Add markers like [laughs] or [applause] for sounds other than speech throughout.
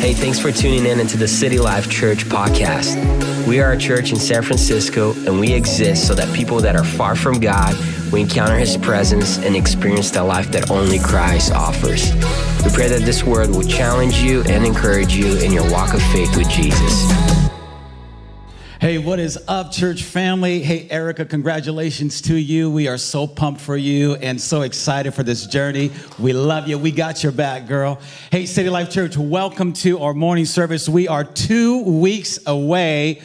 Hey, thanks for tuning in into the City Life Church podcast. We are a church in San Francisco, and we exist so that people that are far from God we encounter His presence and experience the life that only Christ offers. We pray that this word will challenge you and encourage you in your walk of faith with Jesus. Hey, what is up, church family? Hey, Erica, congratulations to you. We are so pumped for you and so excited for this journey. We love you. We got your back, girl. Hey, City Life Church, welcome to our morning service. We are two weeks away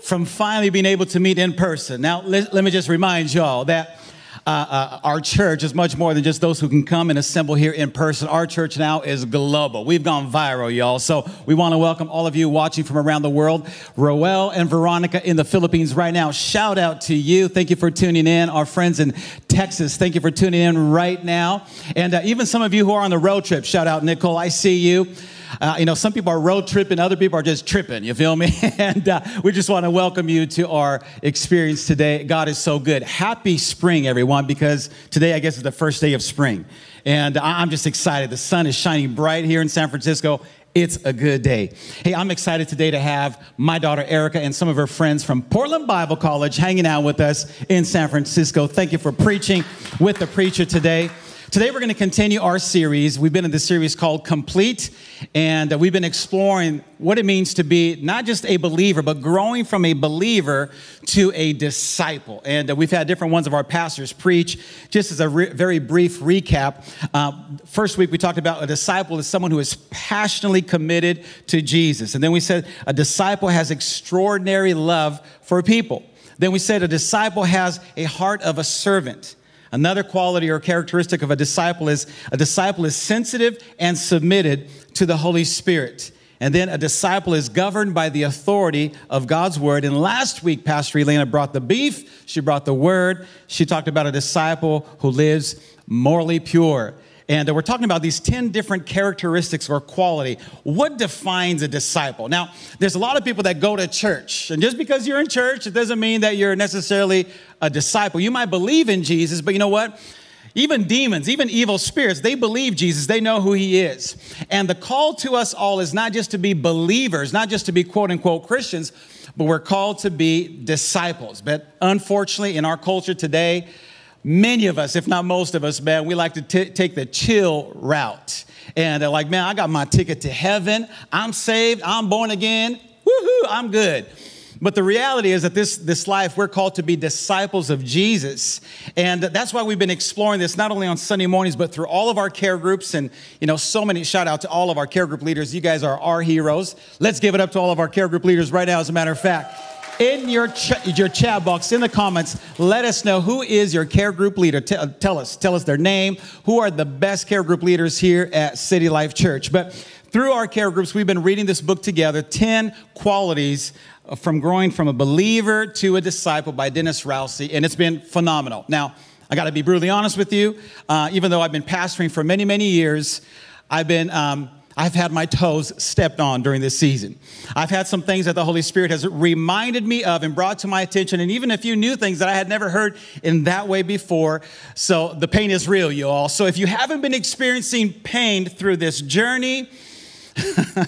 from finally being able to meet in person. Now, let, let me just remind y'all that uh, uh, our church is much more than just those who can come and assemble here in person. Our church now is global. We've gone viral, y'all. So we want to welcome all of you watching from around the world. Roel and Veronica in the Philippines right now. Shout out to you. Thank you for tuning in. Our friends in Texas, thank you for tuning in right now. And uh, even some of you who are on the road trip, shout out, Nicole. I see you. Uh, you know, some people are road tripping, other people are just tripping. You feel me? [laughs] and uh, we just want to welcome you to our experience today. God is so good. Happy spring, everyone, because today, I guess, is the first day of spring. And I'm just excited. The sun is shining bright here in San Francisco. It's a good day. Hey, I'm excited today to have my daughter Erica and some of her friends from Portland Bible College hanging out with us in San Francisco. Thank you for preaching with the preacher today. Today, we're going to continue our series. We've been in this series called Complete, and we've been exploring what it means to be not just a believer, but growing from a believer to a disciple. And uh, we've had different ones of our pastors preach. Just as a re- very brief recap, uh, first week we talked about a disciple is someone who is passionately committed to Jesus. And then we said a disciple has extraordinary love for people. Then we said a disciple has a heart of a servant. Another quality or characteristic of a disciple is a disciple is sensitive and submitted to the Holy Spirit. And then a disciple is governed by the authority of God's word. And last week, Pastor Elena brought the beef, she brought the word. She talked about a disciple who lives morally pure. And we're talking about these 10 different characteristics or quality. What defines a disciple? Now, there's a lot of people that go to church. And just because you're in church, it doesn't mean that you're necessarily a disciple. You might believe in Jesus, but you know what? Even demons, even evil spirits, they believe Jesus. They know who he is. And the call to us all is not just to be believers, not just to be quote unquote Christians, but we're called to be disciples. But unfortunately, in our culture today, many of us, if not most of us, man, we like to t- take the chill route. And they're like, man, I got my ticket to heaven. I'm saved. I'm born again. Woohoo, I'm good. But the reality is that this, this life, we're called to be disciples of Jesus. And that's why we've been exploring this not only on Sunday mornings, but through all of our care groups. And, you know, so many shout out to all of our care group leaders. You guys are our heroes. Let's give it up to all of our care group leaders right now, as a matter of fact in your, ch- your chat box, in the comments, let us know who is your care group leader. T- uh, tell us, tell us their name. Who are the best care group leaders here at City Life Church? But through our care groups, we've been reading this book together 10 qualities from growing from a believer to a disciple by Dennis Rousey, and it's been phenomenal. Now, I got to be brutally honest with you. Uh, even though I've been pastoring for many, many years, I've been. Um, I've had my toes stepped on during this season. I've had some things that the Holy Spirit has reminded me of and brought to my attention, and even a few new things that I had never heard in that way before. So the pain is real, you all. So if you haven't been experiencing pain through this journey, [laughs] uh,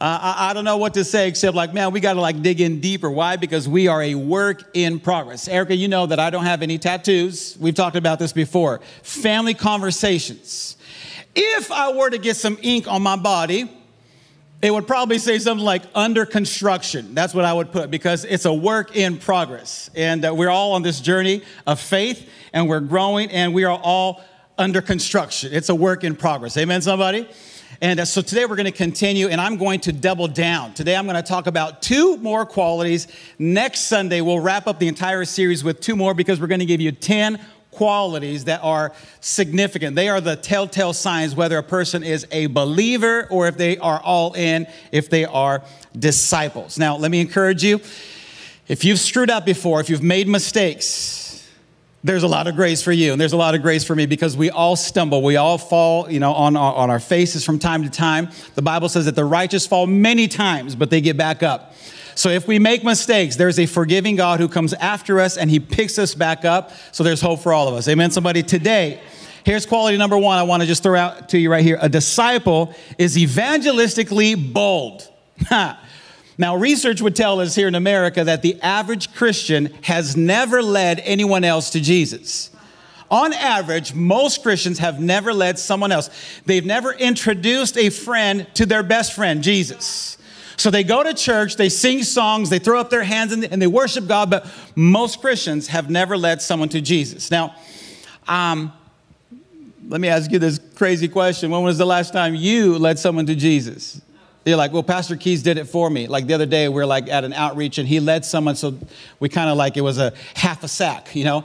I, I, don't know what to say except like, man, we got to like dig in deeper. Why? Because we are a work in progress. Erica, you know that I don't have any tattoos. We've talked about this before. Family conversations if I were to get some ink on my body, it would probably say something like under construction. That's what I would put because it's a work in progress. And uh, we're all on this journey of faith and we're growing and we are all under construction. It's a work in progress. Amen, somebody? And uh, so today we're going to continue and I'm going to double down. Today I'm going to talk about two more qualities. Next Sunday we'll wrap up the entire series with two more because we're going to give you 10 qualities that are significant. They are the telltale signs whether a person is a believer or if they are all in, if they are disciples. Now, let me encourage you if you've screwed up before, if you've made mistakes, there's a lot of grace for you and there's a lot of grace for me because we all stumble we all fall you know on, on our faces from time to time the bible says that the righteous fall many times but they get back up so if we make mistakes, there's a forgiving God who comes after us and he picks us back up. So there's hope for all of us. Amen, somebody? Today, Here's quality number one I want to just throw out to you right here. A disciple is evangelistically bold. [laughs] now, research would tell us here in America that the average Christian has never led anyone else to Jesus. On average, most Christians have never led someone else. They've never introduced a friend to their best friend, Jesus. So they go to church, they sing songs, they throw up their hands and they worship God, but most Christians have never led someone to Jesus. Now, um, let me ask you this crazy question. When was the last time you led someone to Jesus? You're like, well, Pastor Keys did it for me. Like the other day, we are like at an outreach and he led someone, so we kind of like it was a half a sack, you know?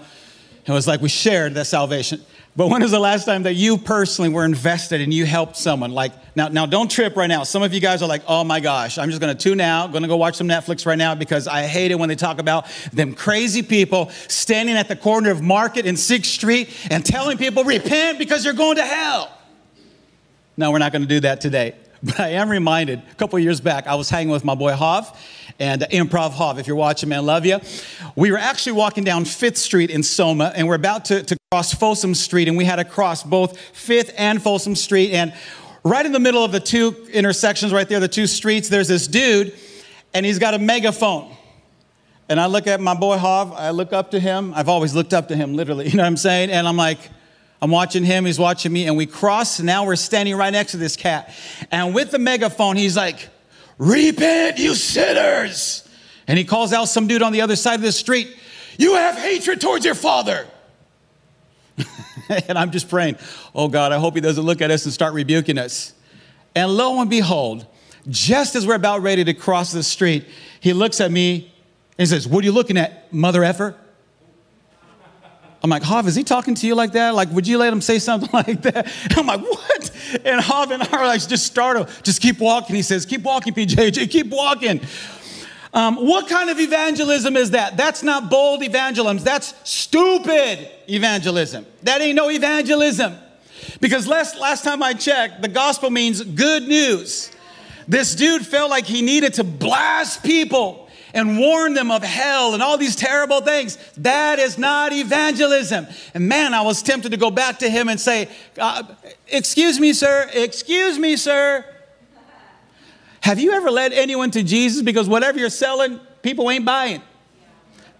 It was like we shared that salvation. But when was the last time that you personally were invested and you helped someone? Like, now, now don't trip right now. Some of you guys are like, oh my gosh, I'm just gonna tune out, gonna go watch some Netflix right now because I hate it when they talk about them crazy people standing at the corner of Market and 6th Street and telling people, repent because you're going to hell. No, we're not gonna do that today. [laughs] But I am reminded, a couple years back, I was hanging with my boy Hav and Improv Hav. If you're watching, man, love you. We were actually walking down Fifth Street in Soma, and we're about to, to cross Folsom Street, and we had to cross both Fifth and Folsom Street. And right in the middle of the two intersections, right there, the two streets, there's this dude, and he's got a megaphone. And I look at my boy Hav, I look up to him. I've always looked up to him, literally, [laughs] you know what I'm saying? And I'm like, I'm watching him, he's watching me, and we cross. And now we're standing right next to this cat. And with the megaphone, he's like, Repent, you sinners. And he calls out some dude on the other side of the street, You have hatred towards your father. [laughs] and I'm just praying, Oh God, I hope he doesn't look at us and start rebuking us. And lo and behold, just as we're about ready to cross the street, he looks at me and says, What are you looking at, mother effer? I'm like, Hav, is he talking to you like that? Like, would you let him say something [laughs] like that? I'm like, what? And Hav and I are like, just startled. Just keep walking. He says, keep walking, PJJ, keep walking. Um, what kind of evangelism is that? That's not bold evangelism. That's stupid evangelism. That ain't no evangelism. Because last, last time I checked, the gospel means good news. This dude felt like he needed to blast people and warn them of hell and all these terrible things. That is not evangelism. And man, I was tempted to go back to him and say, uh, Excuse me, sir, excuse me, sir. Have you ever led anyone to Jesus because whatever you're selling, people ain't buying?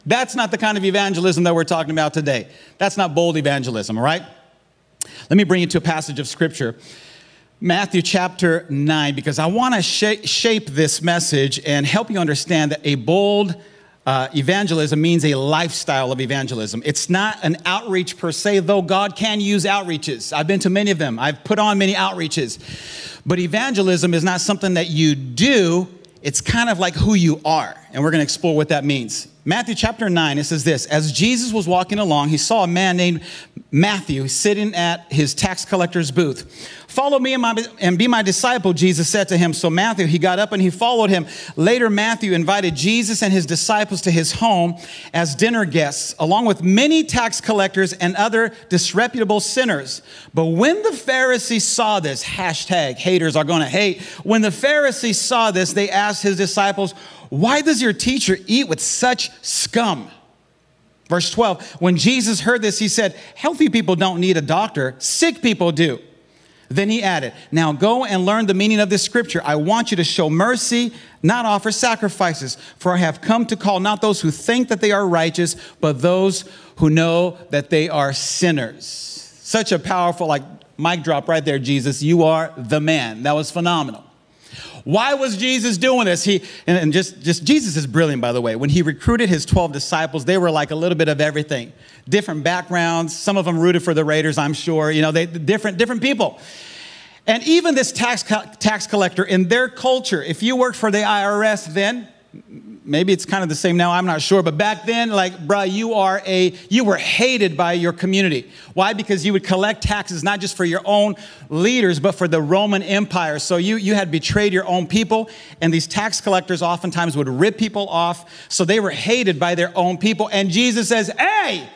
That's not the kind of evangelism that we're talking about today. That's not bold evangelism, all right? Let me bring you to a passage of scripture Matthew chapter 9 because I want to sh- shape this message and help you understand that a bold uh, evangelism means a lifestyle of evangelism. It's not an outreach per se, though God can use outreaches. I've been to many of them, I've put on many outreaches. But evangelism is not something that you do, it's kind of like who you are. And we're going to explore what that means. Matthew chapter 9, it says this As Jesus was walking along, he saw a man named Matthew sitting at his tax collector's booth. Follow me and, be my disciple, Jesus said to him. So Matthew, he got up and he followed him. Later, Matthew invited Jesus and his disciples to his home as dinner guests, along with many tax collectors and other disreputable sinners. But when the Pharisees saw this, hashtag haters are going to hate, when the Pharisees saw this, they asked his disciples, Why does your teacher eat with such scum? Verse 12, when Jesus heard this, he said, Healthy people don't need a doctor, sick people do. Then he added, Now go and learn the meaning of this scripture. I want you to show mercy, not offer sacrifices, for I have come to call not those who think that they are righteous, but those who know that they are sinners. Such a powerful, like, mic drop right there, Jesus. You are the man. That was phenomenal. Why was Jesus doing this? He and, and, just, just Jesus is brilliant, by the way. When he recruited his 12 disciples, they were like a little bit of everything. Different backgrounds. Some of them rooted for the Raiders, I'm sure. You know, they different, different people. And even this tax, tax collector in their culture, if you worked for the IRS then, maybe it's kind of the same now i'm not sure but back then like bruh you are a you were hated by your community. Why? Because you would collect taxes not just for your own leaders but for the roman empire. So you you had betrayed your own people and these tax collectors oftentimes would rip people off so they were hated by their own people. And jesus says hey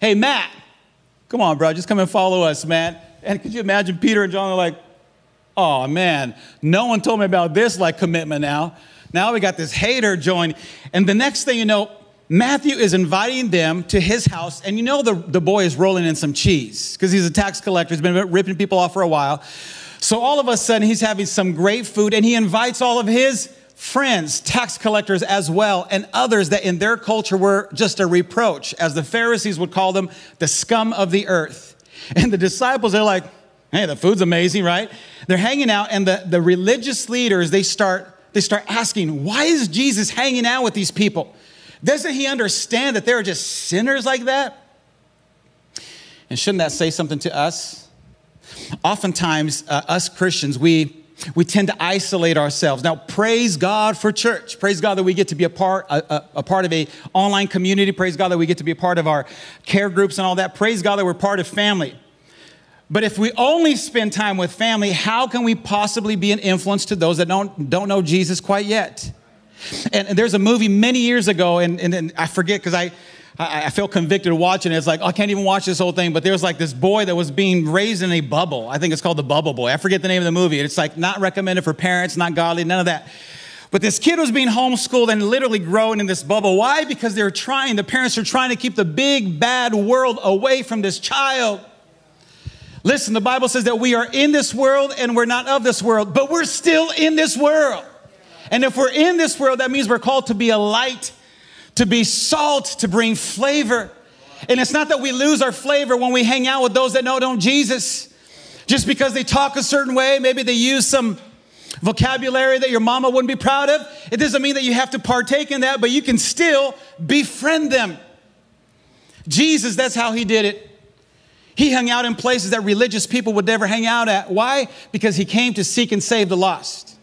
hey matt come on bro just come and follow us man. And could you imagine peter and john are like oh man no one told me about this like commitment now now we got this hater join. And the next thing you know, Matthew is inviting them to his house, and you know the, the boy is rolling in some cheese because he's a tax collector. He's been ripping people off for a while. So all of a sudden, he's having some great food, and he invites all of his friends, tax collectors as well, and others that in their culture were just a reproach, as the Pharisees would call them, the scum of the earth. And the disciples, they're like, hey, the food's amazing, right? They're hanging out, and the, the religious leaders, they start, they start asking, why is Jesus hanging out with these people? Doesn't he understand that they're just sinners like that? And shouldn't that say something to us? Oftentimes, uh, us Christians, we we tend to isolate ourselves. Now, praise God for church. Praise God that we get to be a part, a, a, a, part of a online community. Praise God that we get to be a part of our care groups and all that. Praise God that we're part of family. But if we only spend time with family, how can we possibly be an influence to those that don't, don't know Jesus quite yet? And, and there's a movie many years ago, and, and, and I forget because I, I, I feel convicted watching it. It's like, oh, I can't even watch this whole thing. But there was like this boy that was being raised in a bubble. I think it's called The Bubble Boy. I forget the name of the movie. It's like not recommended for parents, not godly, none of that. But this kid was being homeschooled and literally growing in this bubble. Why? Because they're trying, the parents are trying to keep the big bad world away from this child. Listen, the Bible says that we are in this world and we're not of this world, but we're still in this world. And if we're in this world, that means we're called to be a light to be salt, to bring flavor. And it's not that we lose our flavor when we hang out with those that know don't Jesus. Just because they talk a certain way, maybe they use some vocabulary that your mama wouldn't be proud of. It doesn't mean that you have to partake in that, but you can still befriend them. Jesus, that's how he did it. He hung out in places that religious people would never hang out at. Why? Because he came to seek and save the lost.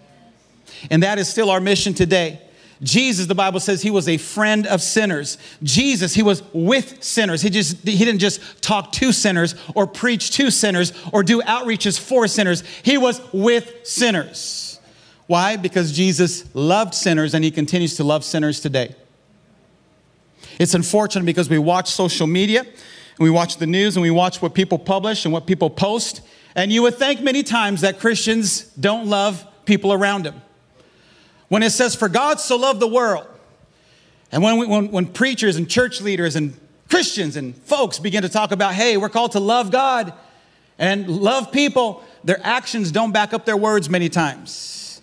And that is still our mission today. Jesus, the Bible says he was a friend of sinners. Jesus, he was with sinners. He just he didn't just talk to sinners or preach to sinners or do outreaches for sinners. He was with sinners. Why? Because Jesus loved sinners and he continues to love sinners today. It's unfortunate because we watch social media and we watch the news and we watch what people publish and what people post, and you would think many times that Christians don't love people around them when it says, For God so loved the world, and when, we, when, when preachers and church leaders and Christians and folks begin to talk about, hey, we're called to love God and love people, their actions don't back up their words many times.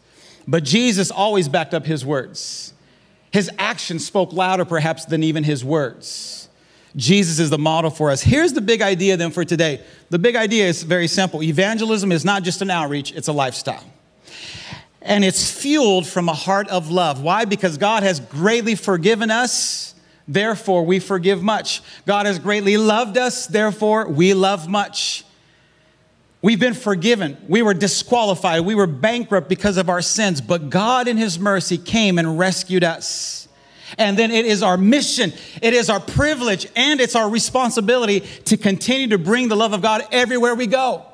But Jesus always backed up his words. His actions spoke louder, perhaps, than even his words. Jesus is the model for us. Here's the big idea then for today. The big idea is very simple evangelism is not just an outreach, it's a lifestyle and it's fueled from a heart of love. Why? Because God has greatly forgiven us, therefore we forgive much. God has greatly loved us, therefore we love much. We've been forgiven. We were disqualified. We were bankrupt because of our sins, but God, in His mercy, came and rescued us. And then it is our mission, it is our privilege, and it's our responsibility to continue to bring the love of God everywhere we go.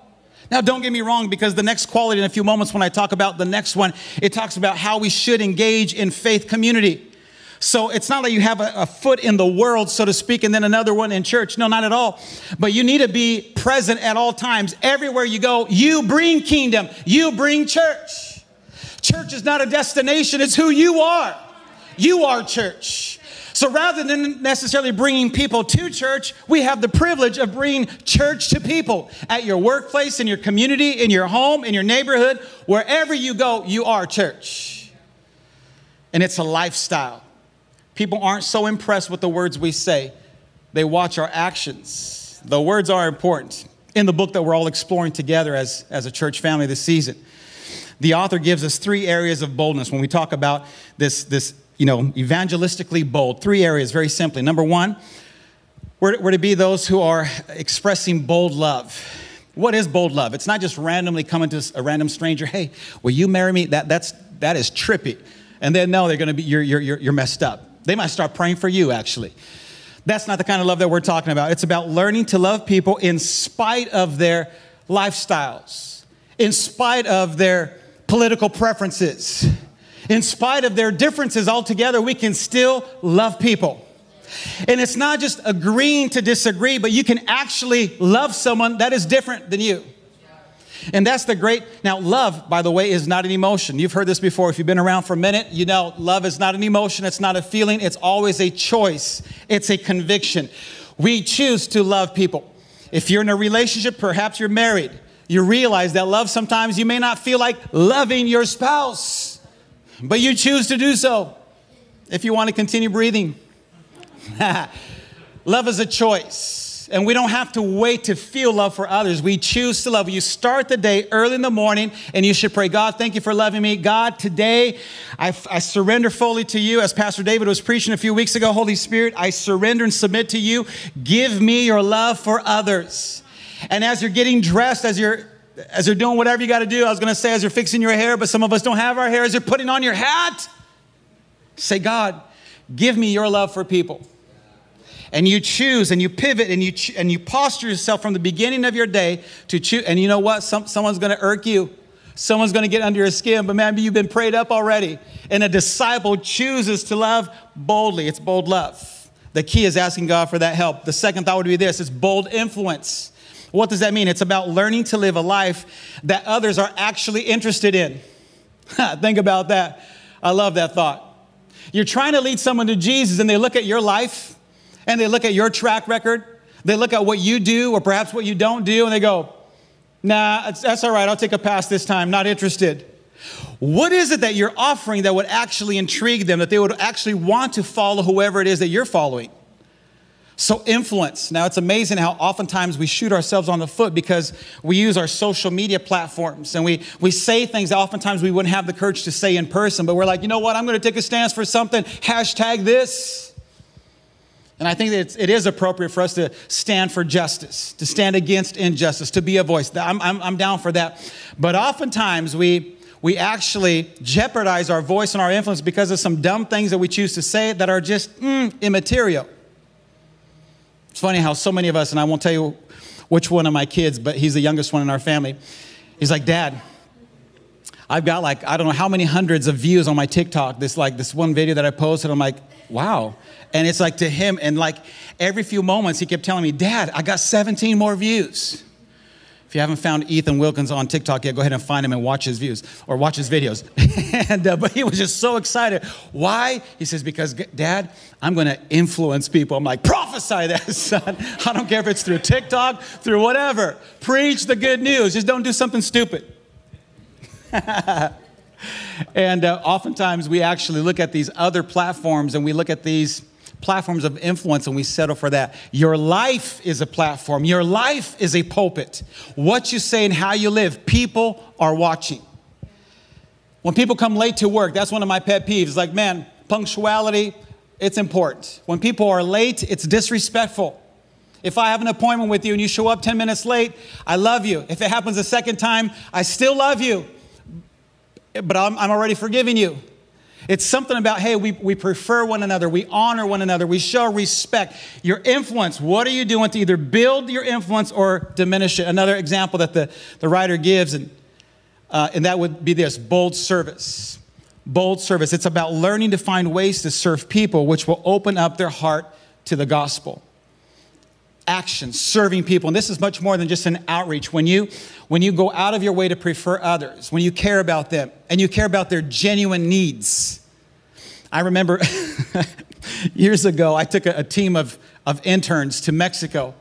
Now, don't get me wrong, because the next quality in a few moments, when I talk about the next one, it talks about how we should engage in faith community. So it's not like you have a, a, foot in the world, so to speak, and then another one in church. No, not at all. But you need to be present at all times. Everywhere you go, you bring kingdom, you bring church. Church is not a destination, it's who you are. You are church. So rather than necessarily bringing people to church, we have the privilege of bringing church to people at your workplace, in your community, in your home, in your neighborhood, wherever you go, you are church. And it's a lifestyle. People aren't so impressed with the words we say, they watch our actions. The words are important. In the book that we're all exploring together as, as a church family this season, the author gives us three areas of boldness when we talk about this, this you know, evangelistically bold. Three areas, very simply. Number one, we're, we're to be those who are expressing bold love. What is bold love? It's not just randomly coming to a random stranger, hey, will you marry me? That, that's, that is trippy. And then, no, they're gonna be, you're, you're, you're messed up. They might start praying for you, actually. That's not the kind of love that we're talking about. It's about learning to love people in spite of their lifestyles, in spite of their political preferences, in spite of their differences altogether, we can still love people. And it's not just agreeing to disagree, but you can actually love someone that is different than you. And that's the great. Now, love, by the way, is not an emotion. You've heard this before. If you've been around for a minute, you know love is not an emotion, it's not a feeling, it's always a choice, it's a conviction. We choose to love people. If you're in a relationship, perhaps you're married, you realize that love sometimes you may not feel like loving your spouse, but you choose to do so if you want to continue breathing. [laughs] love is a choice. And we don't have to wait to feel love for others. We choose to love. You start the day early in the morning and you should pray, God, thank you for loving me. God, today I, I surrender fully to you. As Pastor David was preaching a few weeks ago, Holy Spirit, I surrender and submit to you. Give me your love for others. And as you're getting dressed, as you're as you're doing whatever you got to do, I was going to say as you're fixing your hair, but some of us don't have our hair, as you're putting on your hat, say, God, give me your love for people and you choose and you pivot and you, and you posture yourself from the beginning of your day to choose. And you know what? Some, someone's going to irk you. Someone's going to get under your skin, but maybe you've been prayed up already. And a disciple chooses to love boldly. It's bold love. The key is asking God for that help. The second thought would be this it's bold influence. What does that mean? It's about learning to live a life that others are actually interested in. Think about that. I love that thought. You're trying to lead someone to Jesus and they look at your life and they look at your track record, they look at what you do or perhaps what you don't do, and they go, nah, that's all right, I'll take a pass this time, not interested. What is it that you're offering that would actually intrigue them, that they would actually want to follow whoever it is that you're following? So, influence. Now, it's amazing how oftentimes we shoot ourselves on the foot because we use our social media platforms and we, we say things that oftentimes we wouldn't have the courage to say in person, but we're like, you know what, I'm going to take a stance for something, hashtag this. And I think that it's, it is appropriate for us to stand for justice, to stand against injustice, to be a voice. I'm, I'm, I'm down for that. But oftentimes we, we actually jeopardize our voice and our influence because of some dumb things that we choose to say that are just mm, immaterial. It's funny how so many of us, and I won't tell you which one of my kids, but he's the youngest one in our family. He's like, Dad, I've got like, I don't know how many hundreds of views on my TikTok. This like this one video that I posted. I'm like, wow. And it's like to him, and like every few moments, he kept telling me, Dad, I got 17 more views. If you haven't found Ethan Wilkins on TikTok yet, go ahead and find him and watch his views or watch his videos. [laughs] and, uh, but he was just so excited. Why? He says, Because, Dad, I'm going to influence people. I'm like, prophesy that, [laughs] son. I don't care if it's through TikTok, through whatever. Preach the good news. Just don't do something stupid. [laughs] and uh, oftentimes we actually look at these other platforms and we look at these platforms of influence and we settle for that. Your life is a platform, your life is a pulpit. What you say and how you live, people are watching. When people come late to work, that's one of my pet peeves. Like, man, punctuality, it's important. When people are late, it's disrespectful. If I have an appointment with you and you show up 10 minutes late, I love you. If it happens a second time, I still love you. But I'm, I'm already forgiving you. It's something about, hey, we, we prefer one another, we honor one another, we show respect. Your influence, what are you doing to either build your influence or diminish it? Another example that the, the writer gives, and, uh, and that would be this bold service. Bold service. It's about learning to find ways to serve people which will open up their heart to the gospel action, serving people. And this is much more than just an outreach. When you, when you go out of your way to prefer others, when you care about them and you care about their genuine needs. I remember [laughs] years ago, I took a, a, team of, of interns to Mexico.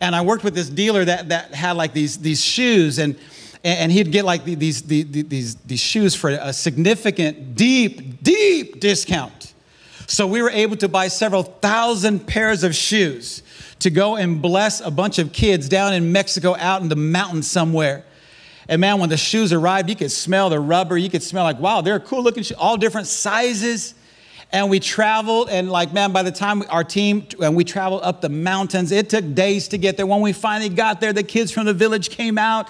And I worked with this dealer that, that had like these, these shoes, and, and he'd get like these, these, these, these shoes for a significant, deep, deep discount. So we were able to buy several thousand pairs of shoes to go and bless a bunch of kids down in Mexico out in the mountains somewhere. And man, when the shoes arrived, you could smell the rubber. You could smell like, wow, they're cool looking shoes, all different sizes. And we traveled, and like, man, by the time our team, and we traveled up the mountains, it took days to get there. When we finally got there, the kids from the village came out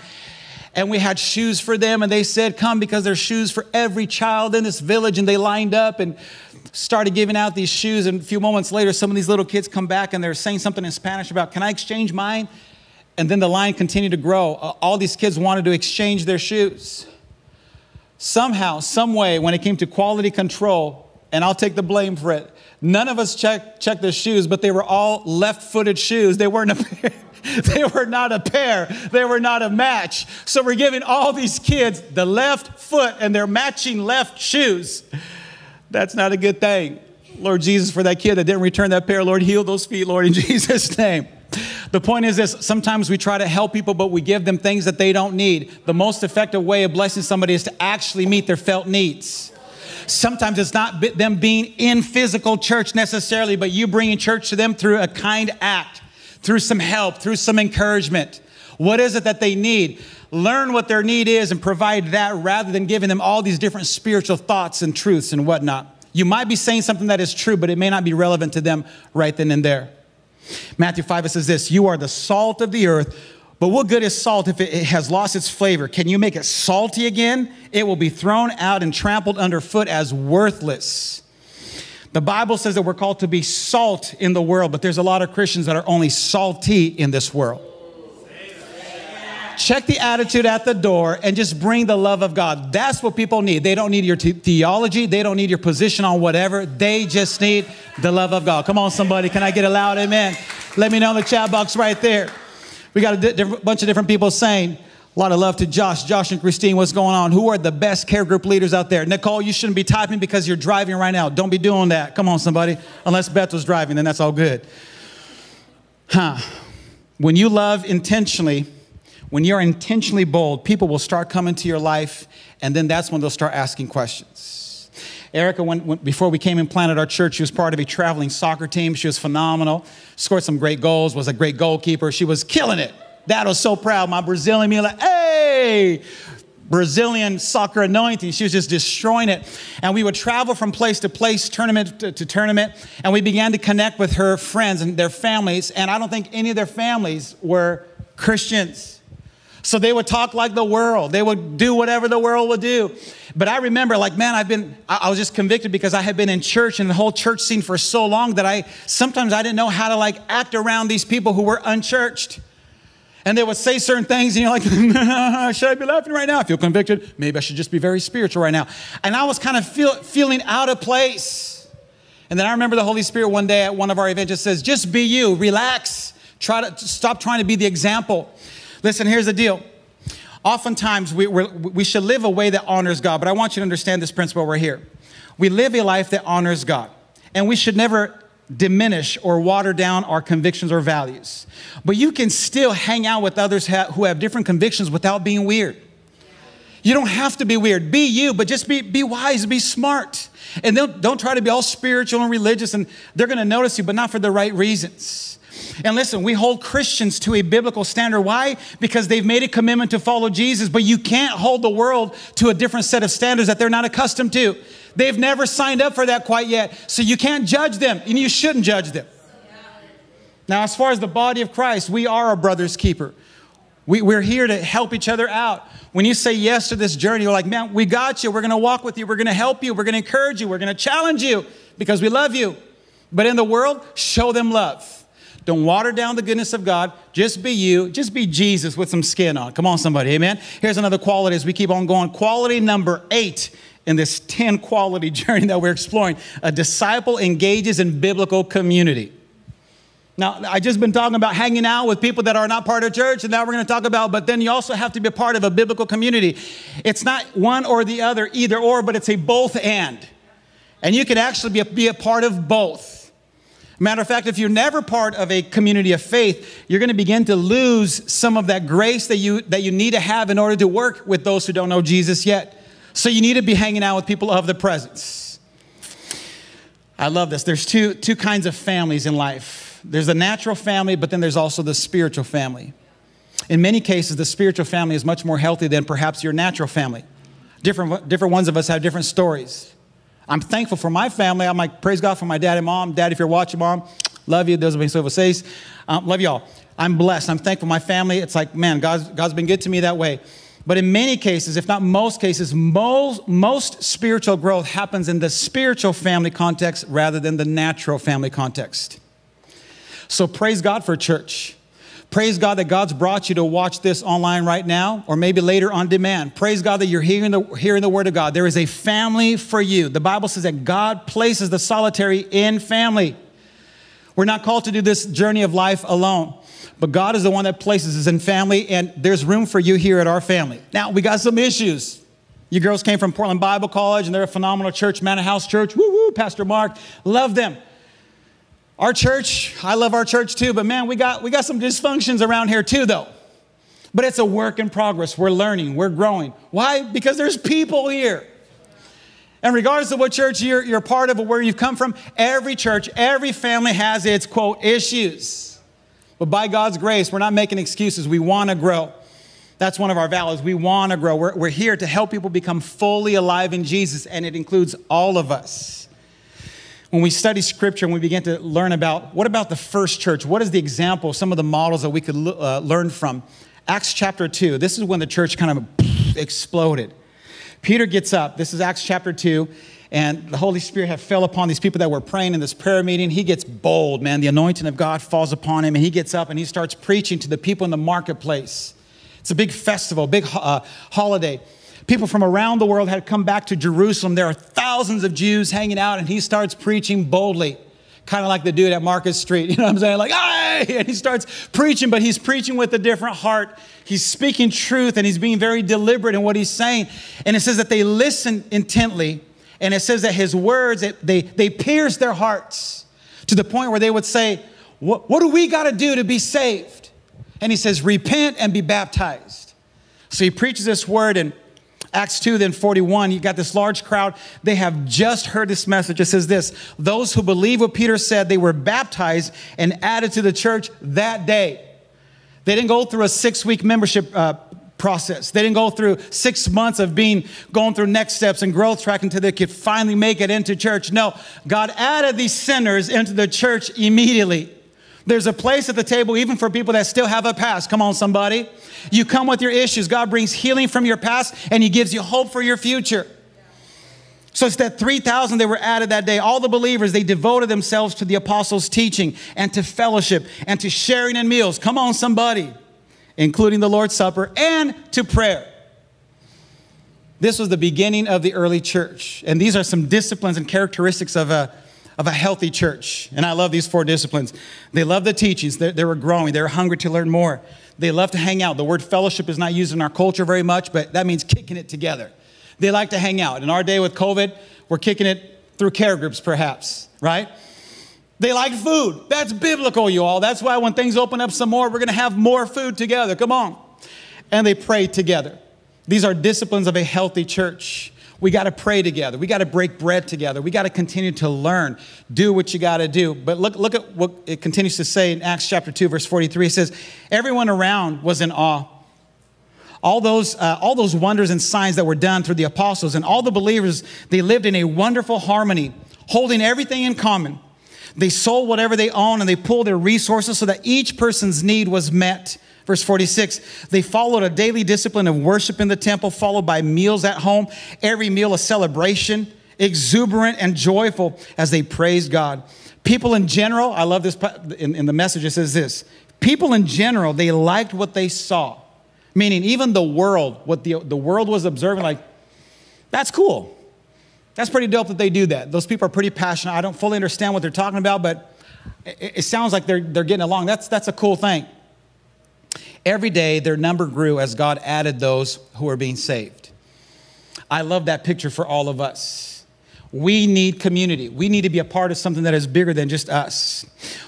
and we had shoes for them and they said come because there's shoes for every child in this village and they lined up and started giving out these shoes. And a few moments later, some of these little kids come back and they're saying something in Spanish about, Can I exchange mine? And then the line continued to grow. Uh, all these kids wanted to exchange their shoes. Somehow, some way, when it came to quality control, and I'll take the blame for it, none of us checked, checked their shoes, but they were all left footed shoes. They weren't a [laughs] pair. They were not a pair, they were not a match. So we're giving all these kids the left foot and their matching left shoes. That's not a good thing. Lord Jesus, for that kid that didn't return that pair, Lord, heal those feet, Lord, in [laughs] Jesus' name. The point is this sometimes we try to help people, but we give them things that they don't need. The most effective way of blessing somebody is to actually meet their felt needs. Sometimes it's not them being in physical church necessarily, but you bringing church to them through a kind act, through some help, through some encouragement. What is it that they need? Learn what their need is and provide that rather than giving them all these different spiritual thoughts and truths and whatnot. You might be saying something that is true, but it may not be relevant to them right then and there. Matthew 5, it says this You are the salt of the earth. But what good is salt if it has lost its flavor? Can you make it salty again? It will be thrown out and trampled underfoot as worthless. The Bible says that we're called to be salt in the world, but there's a lot of Christians that are only salty in this world check the attitude at the door and just bring the love of God. That's what people need. They don't need your theology, they don't need your position on whatever. They just need the love of God. Come on, somebody. Can I get a loud amen? Let me know in the chat box right there. We got a di- bunch of different people saying, a lot of love to Josh. Josh and Christine, what's going on? Who are the best care group leaders out there? Nicole, you shouldn't be typing because you're driving right now. Don't be doing that. Come on, somebody. Unless Beth was driving, then that's all good. Huh. When you love intentionally, when you're intentionally bold, people will start coming to your life, and then that's when they'll start asking questions. Erica, when, when, before we came and planted our church, she was part of a traveling soccer team. She was phenomenal, scored some great goals, was a great goalkeeper. She was killing it. Dad was so proud. My Brazilian me like, hey, Brazilian soccer anointing. She was just destroying it. And we would travel from place to place, tournament to, to, tournament, and we began to connect with her friends and their families. And I don't think any of their families were Christians. So they would talk like the world. They would do whatever the world would do. But I remember, like, man, I've been, I was just convicted because I had been in church and the whole church scene for so long that I sometimes I didn't know how to like act around these people who were unchurched. And they would say certain things, and you're like, [laughs] should I be laughing right now? I feel convicted. Maybe I should just be very spiritual right now. And I was kind of feel, feeling out of place. And then I remember the Holy Spirit one day at one of our events just says, just be you, relax, try to stop trying to be the example. Listen, here's the deal. Oftentimes, we, we should live a way that honors God, but I want you to understand this principle right here. We live a life that honors God, and we should never diminish or water down our convictions or values. But you can still hang out with others who have different convictions without being weird. You don't have to be weird. Be you, but just be, be wise, be smart. And don't, don't try to be all spiritual and religious, and they're gonna notice you, but not for the right reasons. And listen, we hold Christians to a biblical standard. Why? Because they've made a commitment to follow Jesus, but you can't hold the world to a different set of standards that they're not accustomed to. They've never signed up for that quite yet. So you can't judge them, and you shouldn't judge them. Now, as far as the body of Christ, we are a brother's keeper. We, we're here to help each other out. When you say yes to this journey, you're like, man, we got you. We're going to walk with you. We're going to help you. We're going to encourage you. We're going to challenge you because we love you. But in the world, show them love. Don't water down the goodness of God. Just be you. Just be Jesus with some skin on. Come on, somebody. Amen. Here's another quality as we keep on going. Quality number eight in this 10 quality [laughs] journey that we're exploring. A disciple engages in biblical community. Now, I just been talking about hanging out with people that are not part of church, and now we're going to talk about, but then you also have to be part of a biblical community. It's not one or the other, either or, but it's a both and. And you can actually be a, be a part of both. Matter of fact, if you're never part of a community of faith, you're going to begin to lose some of that grace that you, that you need to have in order to work with those who don't know Jesus yet. So you need to be hanging out with people of the presence. I love this. There's two, two kinds of families in life there's the natural family, but then there's also the spiritual family. In many cases, the spiritual family is much more healthy than perhaps your natural family. Different, different ones of us have different stories. I'm thankful for my family. I'm like, praise God for my dad and mom. Dad, if you're watching, mom, love you. Those are so says. Um, love y'all. I'm blessed. I'm thankful for my family. It's like, man, God's, God's been good to me that way. But in many cases, if not most cases, most, most spiritual growth happens in the spiritual family context rather than the natural family context. So praise God for church. Praise God that God's brought you to watch this online right now or maybe later on demand. Praise God that you're hearing the, hearing the word of God. There is a family for you. The Bible says that God places the solitary in family. We're not called to do this journey of life alone, but God is the one that places us in family, and there's room for you here at our family. Now, we got some issues. You girls came from Portland Bible College, and they're a phenomenal church, Mannahouse Church. Woo woo, Pastor Mark, love them. Our church, I love our church too, but man, we got, we got some dysfunctions around here too, though. But it's a work in progress. We're learning, we're growing. Why? Because there's people here. And regardless of what church you're, you're part of or where you've come from, every church, every family has its quote issues. But by God's grace, we're not making excuses. We want to grow. That's one of our values. We want to grow. We're, we're here to help people become fully alive in Jesus, and it includes all of us. When we study scripture and we begin to learn about what about the first church? What is the example, some of the models that we could uh, learn from? Acts chapter 2. This is when the church kind of [laughs] exploded. Peter gets up. This is Acts chapter 2. And the Holy Spirit had fell upon these people that were praying in this prayer meeting. He gets bold, man. The anointing of God falls upon him, and he gets up and he starts preaching to the people in the marketplace. It's a big festival, big uh, holiday. People from around the world had come back to Jerusalem. There are thousands of Jews hanging out, and he starts preaching boldly kind of like the dude at Market Street. [laughs] You know what I'm saying? Like, hey! And he starts preaching, but he's preaching with a different heart. He's speaking truth and he's being very deliberate in what he's saying. And it says that they listen intently. And it says that his words, they, they pierce their hearts to the point where they would say, What, what do we got to do to be saved? And he says, Repent and be baptized. So he preaches this word, and Acts 2, then 41, you got this large crowd. They have just heard this message. It says this Those who believe what Peter said, they were baptized and added to the church that day. They didn't go through a six week membership uh, process. They didn't go through six months of being going through next steps and growth track until they could finally make it into church. No, God added these sinners into the church immediately. There's a place at the table even for people that still have a past. Come on, somebody. You come with your issues. God brings healing from your past and He gives you hope for your future. So it's that 3,000 they were added that day. All the believers, they devoted themselves to the apostles' teaching and to fellowship and to sharing in meals. Come on, somebody, including the Lord's Supper and to prayer. This was the beginning of the early church. And these are some disciplines and characteristics of a of a healthy church. And I love these four disciplines. They love the teachings, they, they were growing, they were hungry to learn more. They love to hang out. The word fellowship is not used in our culture very much, but that means kicking it together. They like to hang out. In our day with COVID, we're kicking it through care groups, perhaps, right? They like food. That's biblical, you all. That's why when things open up some more, we're going to have more food together. Come on. And they pray together. These are disciplines of a healthy church. We got to pray together. We got to break bread together. We got to continue to learn. Do what you got to do. But look, look at what it continues to say in Acts chapter 2, verse 43. It says, Everyone around was in awe. All those, uh, all those wonders and signs that were done through the apostles and all the believers, they lived in a wonderful harmony, holding everything in common. They sold whatever they owned and they pulled their resources so that each person's need was met. Verse 46 they followed a daily discipline of worship in the temple, followed by meals at home, every meal a celebration, exuberant and joyful as they praised God. People in general, I love this in, in the message, it says this people in general, they liked what they saw. Meaning, even the world, what the, the world was observing, like, that's cool. That's pretty dope that they do that. Those people are pretty passionate. I don't fully understand what they're talking about, but it, it sounds like they're, they're getting along. That's, that's a cool thing. Every day, their number grew as God added those who were being saved. I love that picture for all of us. We need community. We need to be a part of something that is bigger than just us.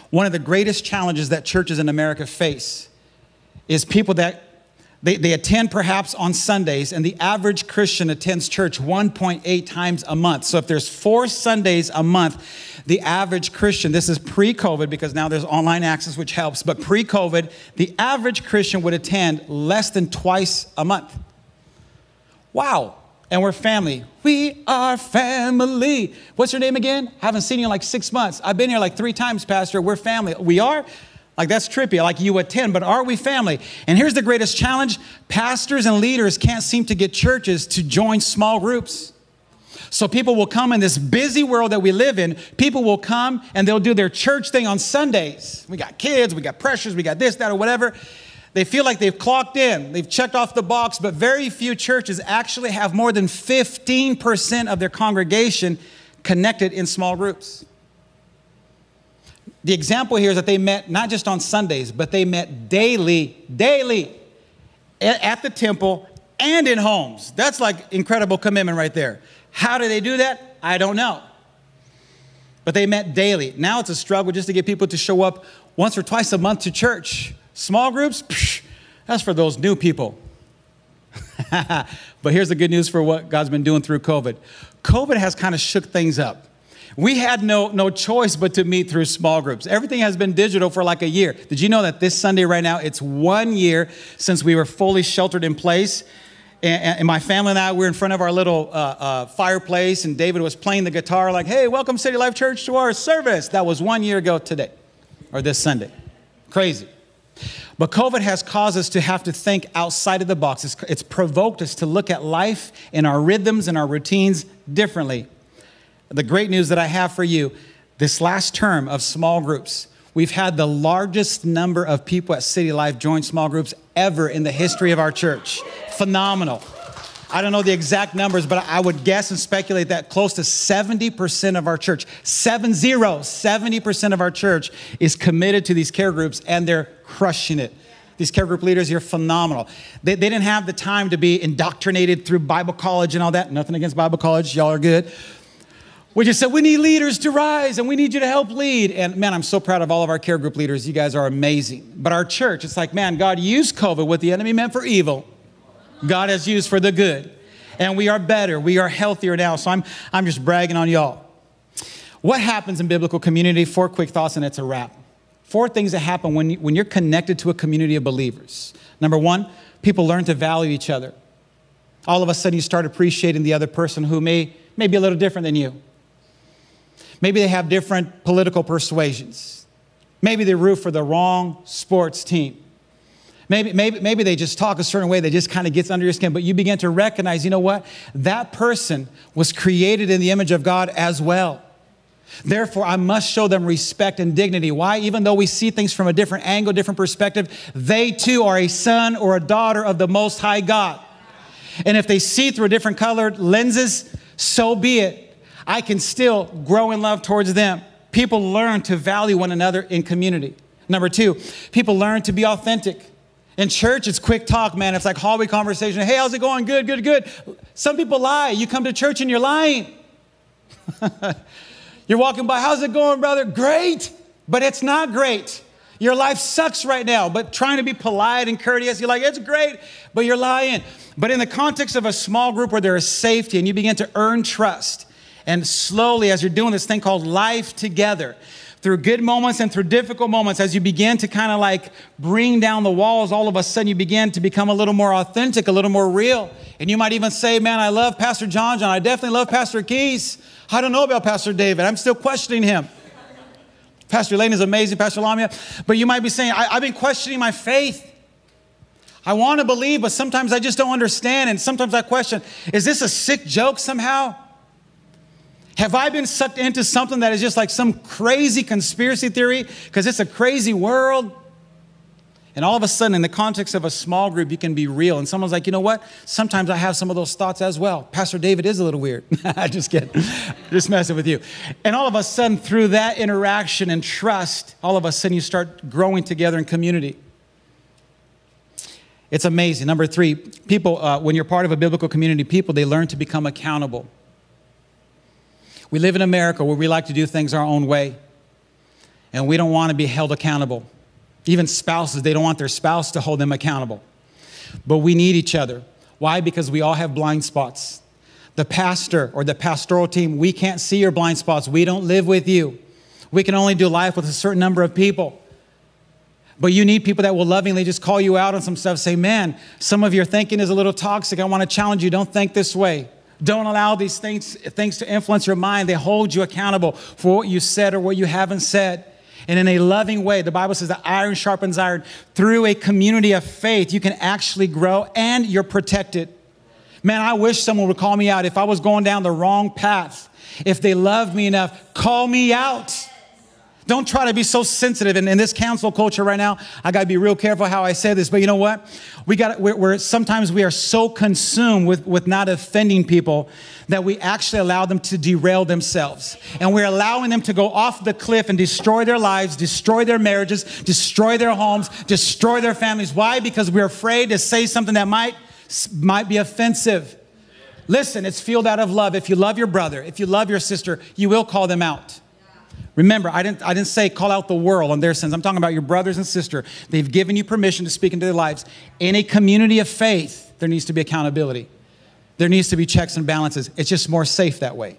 One of the greatest challenges that churches in America face is people that they, they attend perhaps on Sundays, and the average Christian attends church 1.8 times a month. So if there's four Sundays a month, the average Christian, this is pre COVID because now there's online access, which helps, but pre COVID, the average Christian would attend less than twice a month. Wow. And we're family. We are family. What's your name again? Haven't seen you in like six months. I've been here like three times, Pastor. We're family. We are? Like that's trippy. Like you attend, but are we family? And here's the greatest challenge pastors and leaders can't seem to get churches to join small groups. So people will come in this busy world that we live in. People will come and they'll do their church thing on Sundays. We got kids, we got pressures, we got this, that, or whatever. They feel like they've clocked in, they've checked off the box, but very few churches actually have more than 15% of their congregation connected in small groups. the example here is that they met not just on Sundays, but they met daily, daily at the temple and in homes. That's like incredible commitment right there. How do they do that? I don't know. But they met daily. Now it's a struggle just to get people to show up once or twice a month to church. Small groups, psh, that's for those new people. [laughs] but here's the good news for what God's been doing through COVID. COVID has kind of shook things up. We had no, no choice but to meet through small groups. Everything has been digital for like a year. Did you know that this Sunday, right now, it's one year since we were fully sheltered in place? And, and my family and I were in front of our little uh, uh, fireplace, and David was playing the guitar, like, hey, welcome City Life Church to our service. That was one year ago today, or this Sunday. Crazy. But COVID has caused us to have to think outside of the box. It's, it's, provoked us to look at life and our rhythms and our routines differently. The great news that I have for you this last term of small groups, we've had the largest number of people at City Life join small groups ever in the history of our church. Phenomenal. I don't know the exact numbers, but I would guess and speculate that close to 70% of our church, 70, 70% of our church is committed to these care groups and they're crushing it. These care group leaders, you're phenomenal. They, they didn't have the time to be indoctrinated through Bible college and all that. Nothing against Bible college, y'all are good. We just said, we need leaders to rise and we need you to help lead. And man, I'm so proud of all of our care group leaders. You guys are amazing. But our church, it's like, man, God used COVID, what the enemy meant for evil, God has used for the good. And we are better, we are healthier now. So I'm, I'm just bragging on y'all. What happens in biblical community? Four quick thoughts and it's a wrap. Four things that happen when, you, when you're connected to a community of believers. Number one, people learn to value each other. All of a sudden, you start appreciating the other person who may, may be a little different than you. Maybe they have different political persuasions. Maybe they root for the wrong sports team. Maybe, maybe, maybe they just talk a certain way that just kind of gets under your skin, but you begin to recognize, you know what? That person was created in the image of God as well. Therefore, I must show them respect and dignity. Why? Even though we see things from a different angle, different perspective, they too are a son or a daughter of the Most High God. And if they see through a different colored lenses, so be it. I can still grow in love towards them. People learn to value one another in community. Number two, people learn to be authentic. In church, it's quick talk, man. It's like hallway conversation. Hey, how's it going? Good, good, good. Some people lie. You come to church and you're lying. [laughs] you're walking by, how's it going, brother? Great, but it's not great. Your life sucks right now, but trying to be polite and courteous, you're like, it's great, but you're lying. But in the context of a small group where there is safety and you begin to earn trust, and slowly, as you're doing this thing called life together, through good moments and through difficult moments, as you begin to kind of like bring down the walls, all of a sudden you begin to become a little more authentic, a little more real. And you might even say, Man, I love Pastor John John. I definitely love Pastor Keys. I don't know about Pastor David. I'm still questioning him. Pastor Lane is amazing, Pastor Lamia. But you might be saying, I, have been questioning my faith. I want to believe, but sometimes I just don't understand. And sometimes I question, is this a sick joke somehow? Have I been sucked into something that is just like some crazy conspiracy theory because it's a crazy world? And all of a sudden, in the context of a small group, you can be real. And someone's like, you know what? Sometimes I have some of those thoughts as well. Pastor David is a little weird. I [laughs] just kidding. just messing with you. And all of a sudden, through that interaction and trust, all of a sudden you start growing together in community. It's amazing. Number three, people, uh, when you're part of a biblical community, people, they learn to become accountable. We live in America where we like to do things our own way, and we don't want to be held accountable. Even spouses, they don't want their spouse to hold them accountable. But we need each other. Why? Because we all have blind spots. The pastor or the pastoral team, we can't see your blind spots. We don't live with you. We can only do life with a certain number of people. But you need people that will lovingly just call you out on some stuff, say, man, some of your thinking is a little toxic. I want to challenge you. Don't think this way. Don't allow these things, things to influence your mind. They hold you accountable for what you said or what you haven't said. And in a loving way, the Bible says that iron sharpens iron. Through a community of faith, you can actually grow and you're protected. Man, I wish someone would call me out if I was going down the wrong path. If they loved me enough, call me out. Don't try to be so sensitive. And in this cancel culture right now, I got to be real careful how I say this. But you know what? We got we're, we're sometimes we are so consumed with with not offending people that we actually allow them to derail themselves, and we're allowing them to go off the cliff and destroy their lives, destroy their marriages, destroy their homes, destroy their families. Why? Because we're afraid to say something that might might be offensive. Listen, it's fueled out of love. If you love your brother, if you love your sister, you will call them out. Remember, I didn't, I didn't say call out the world on their sins. I'm talking about your brothers and sister. They've given you permission to speak into their lives. In a community of faith, there needs to be accountability. There needs to be checks and balances. It's just more safe that way.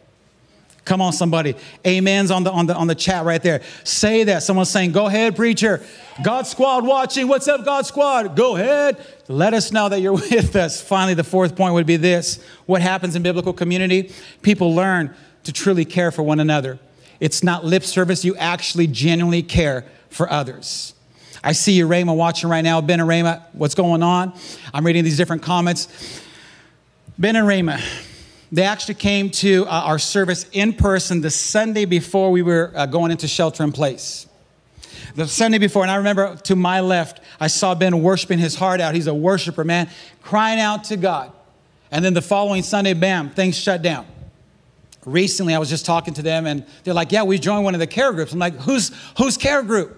Come on, somebody. Amen's on the, on the, on the chat right there. Say that. Someone's saying, go ahead, preacher. God Squad watching. What's up, God Squad? Go ahead. Let us know that you're [laughs] with us. Finally, the fourth point would be this What happens in biblical community? People learn to truly care for one another. It's not lip service, you actually genuinely care for others. I see you, Rayma, watching right now. Ben and Rayma, what's going on? I'm reading these different comments. Ben and Rayma, they actually came to uh, our service in person the Sunday before we were uh, going into shelter in place. The Sunday before, and I remember to my left, I saw Ben worshiping his heart out. He's a worshiper, man, crying out to God. And then the following Sunday, bam, things shut down recently I was just talking to them and they're like, yeah, we joined one of the care groups. I'm like, who's, who's care group?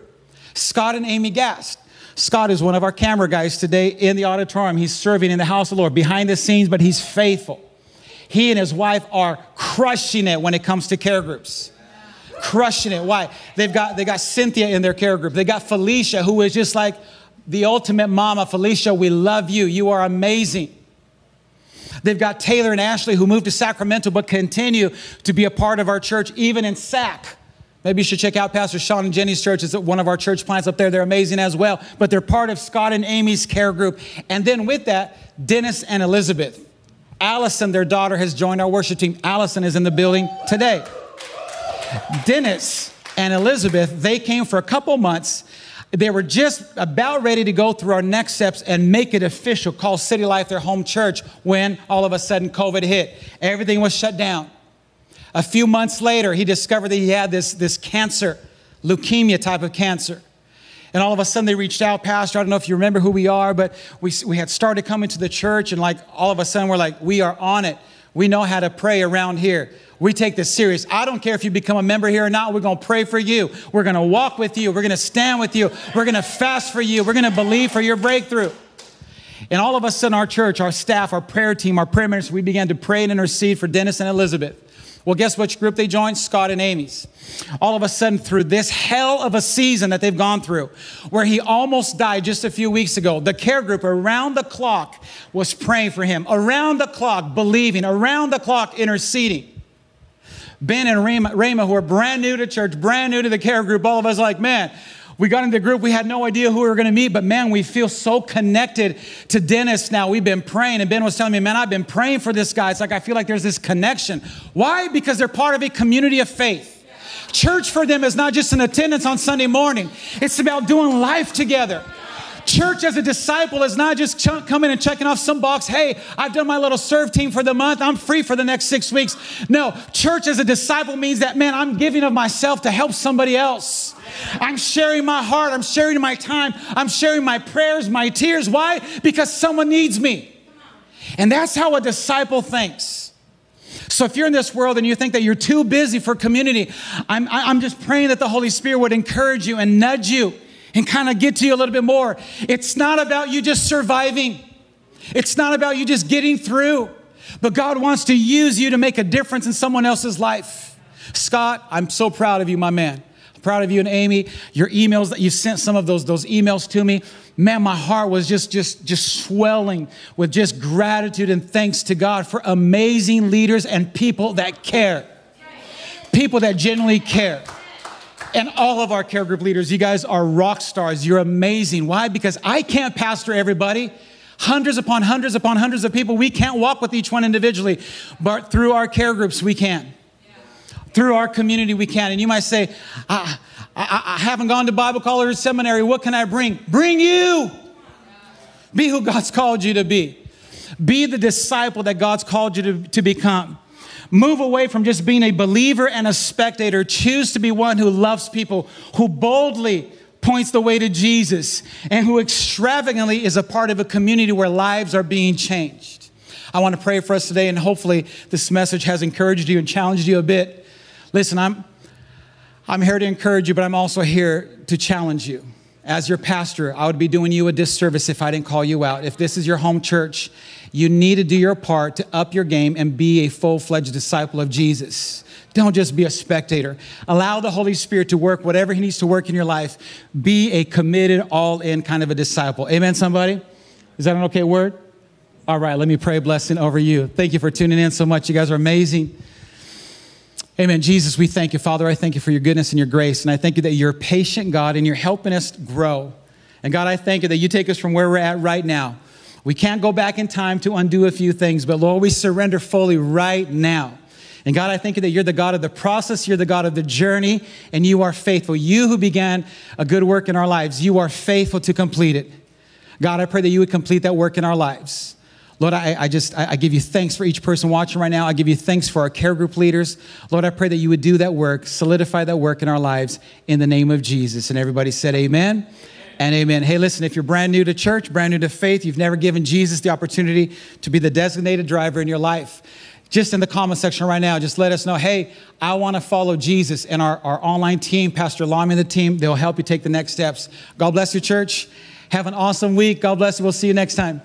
Scott and Amy Gast. Scott is one of our camera guys today in the auditorium. He's serving in the house of the Lord behind the scenes, but he's faithful. He and his wife are crushing it when it comes to care groups. Crushing it. Why? They've got, they got Cynthia in their care group. They got Felicia, who is just like the ultimate mama. Felicia, we love you. You are amazing. They've got Taylor and Ashley who moved to Sacramento but continue to be a part of our church, even in SAC. Maybe you should check out Pastor Sean and Jenny's church. It's one of our church plants up there. They're amazing as well. But they're part of Scott and Amy's care group. And then with that, Dennis and Elizabeth. Allison, their daughter, has joined our worship team. Allison is in the building today. Dennis and Elizabeth, they came for a couple months they were just about ready to go through our next steps and make it official, call City Life their home church, when all of a sudden COVID hit. Everything was shut down. A few months later, he discovered that he had this, this cancer, leukemia type of cancer. And all of a sudden they reached out, Pastor. I don't know if you remember who we are, but we, we had started coming to the church, and like all of a sudden we're like, we are on it. We know how to pray around here. We take this serious. I don't care if you become a member here or not. We're going to pray for you. We're going to walk with you. We're going to stand with you. We're going to fast for you. We're going to believe for your breakthrough. And all of us in our church, our staff, our prayer team, our prayer ministers, we began to pray and intercede for Dennis and Elizabeth. Well, guess which group they joined? Scott and Amy's. All of a sudden, through this hell of a season that they've gone through, where he almost died just a few weeks ago, the care group around the clock was praying for him, around the clock believing, around the clock interceding. Ben and Rama, who are brand new to church, brand new to the care group, all of us like, man, we got into the group. We had no idea who we were going to meet, but man, we feel so connected to Dennis now. We've been praying, and Ben was telling me, man, I've been praying for this guy. It's like I feel like there's this connection. Why? Because they're part of a community of faith. Church for them is not just an attendance on Sunday morning, it's about doing life together. Church as a disciple is not just ch- coming and checking off some box. Hey, I've done my little serve team for the month. I'm free for the next six weeks. No, church as a disciple means that, man, I'm giving of myself to help somebody else. I'm sharing my heart. I'm sharing my time. I'm sharing my prayers, my tears. Why? Because someone needs me. And that's how a disciple thinks. So if you're in this world and you think that you're too busy for community, I'm, I'm just praying that the Holy Spirit would encourage you and nudge you and kind of get to you a little bit more. It's not about you just surviving, it's not about you just getting through, but God wants to use you to make a difference in someone else's life. Scott, I'm so proud of you, my man. I'm proud of you and Amy. Your emails that you sent some of those, those emails to me. Man, my heart was just, just, just swelling with just gratitude and thanks to God for amazing leaders and people that care. People that genuinely care and all of our care group leaders. You guys are rock stars. You're amazing. Why? Because I can't pastor everybody. Hundreds upon hundreds upon hundreds of people. We can't walk with each one individually, but through our care groups, we can. Through our community, we can. And you might say, I, I, I haven't gone to Bible college or seminary. What can I bring? Bring you. Be who God's called you to be. Be the disciple that God's called you to, to become. Move away from just being a believer and a spectator. Choose to be one who loves people, who boldly points the way to Jesus, and who extravagantly is a part of a community where lives are being changed. I want to pray for us today, and hopefully, this message has encouraged you and challenged you a bit. Listen, I'm, I'm here to encourage you, but I'm also here to challenge you. As your pastor, I would be doing you a disservice if I didn't call you out. If this is your home church, you need to do your part to up your game and be a full fledged disciple of Jesus. Don't just be a spectator. Allow the Holy Spirit to work whatever He needs to work in your life. Be a committed, all in kind of a disciple. Amen, somebody? Is that an okay word? All right, let me pray a blessing over you. Thank you for tuning in so much. You guys are amazing. Amen. Jesus, we thank you. Father, I thank you for your goodness and your grace. And I thank you that you're patient God and you're helping us grow. And God, I thank you that you take us from where we're at right now. We can't go back in time to undo a few things, but Lord, we surrender fully right now. And God, I thank you that you're the God of the process, you're the God of the journey, and you are faithful. You who began a good work in our lives, you are faithful to complete it. God, I pray that you would complete that work in our lives. Lord, I, I just I, I give you thanks for each person watching right now. I give you thanks for our care group leaders. Lord, I pray that you would do that work, solidify that work in our lives in the name of Jesus. And everybody said, Amen and amen. Hey, listen, if you're brand new to church, brand new to faith, you've never given Jesus the opportunity to be the designated driver in your life, just in the comment section right now, just let us know, hey, I want to follow Jesus. And our, our online team, Pastor Lamy and the team, they'll help you take the next steps. God bless you, church. Have an awesome week. God bless you. We'll see you next time.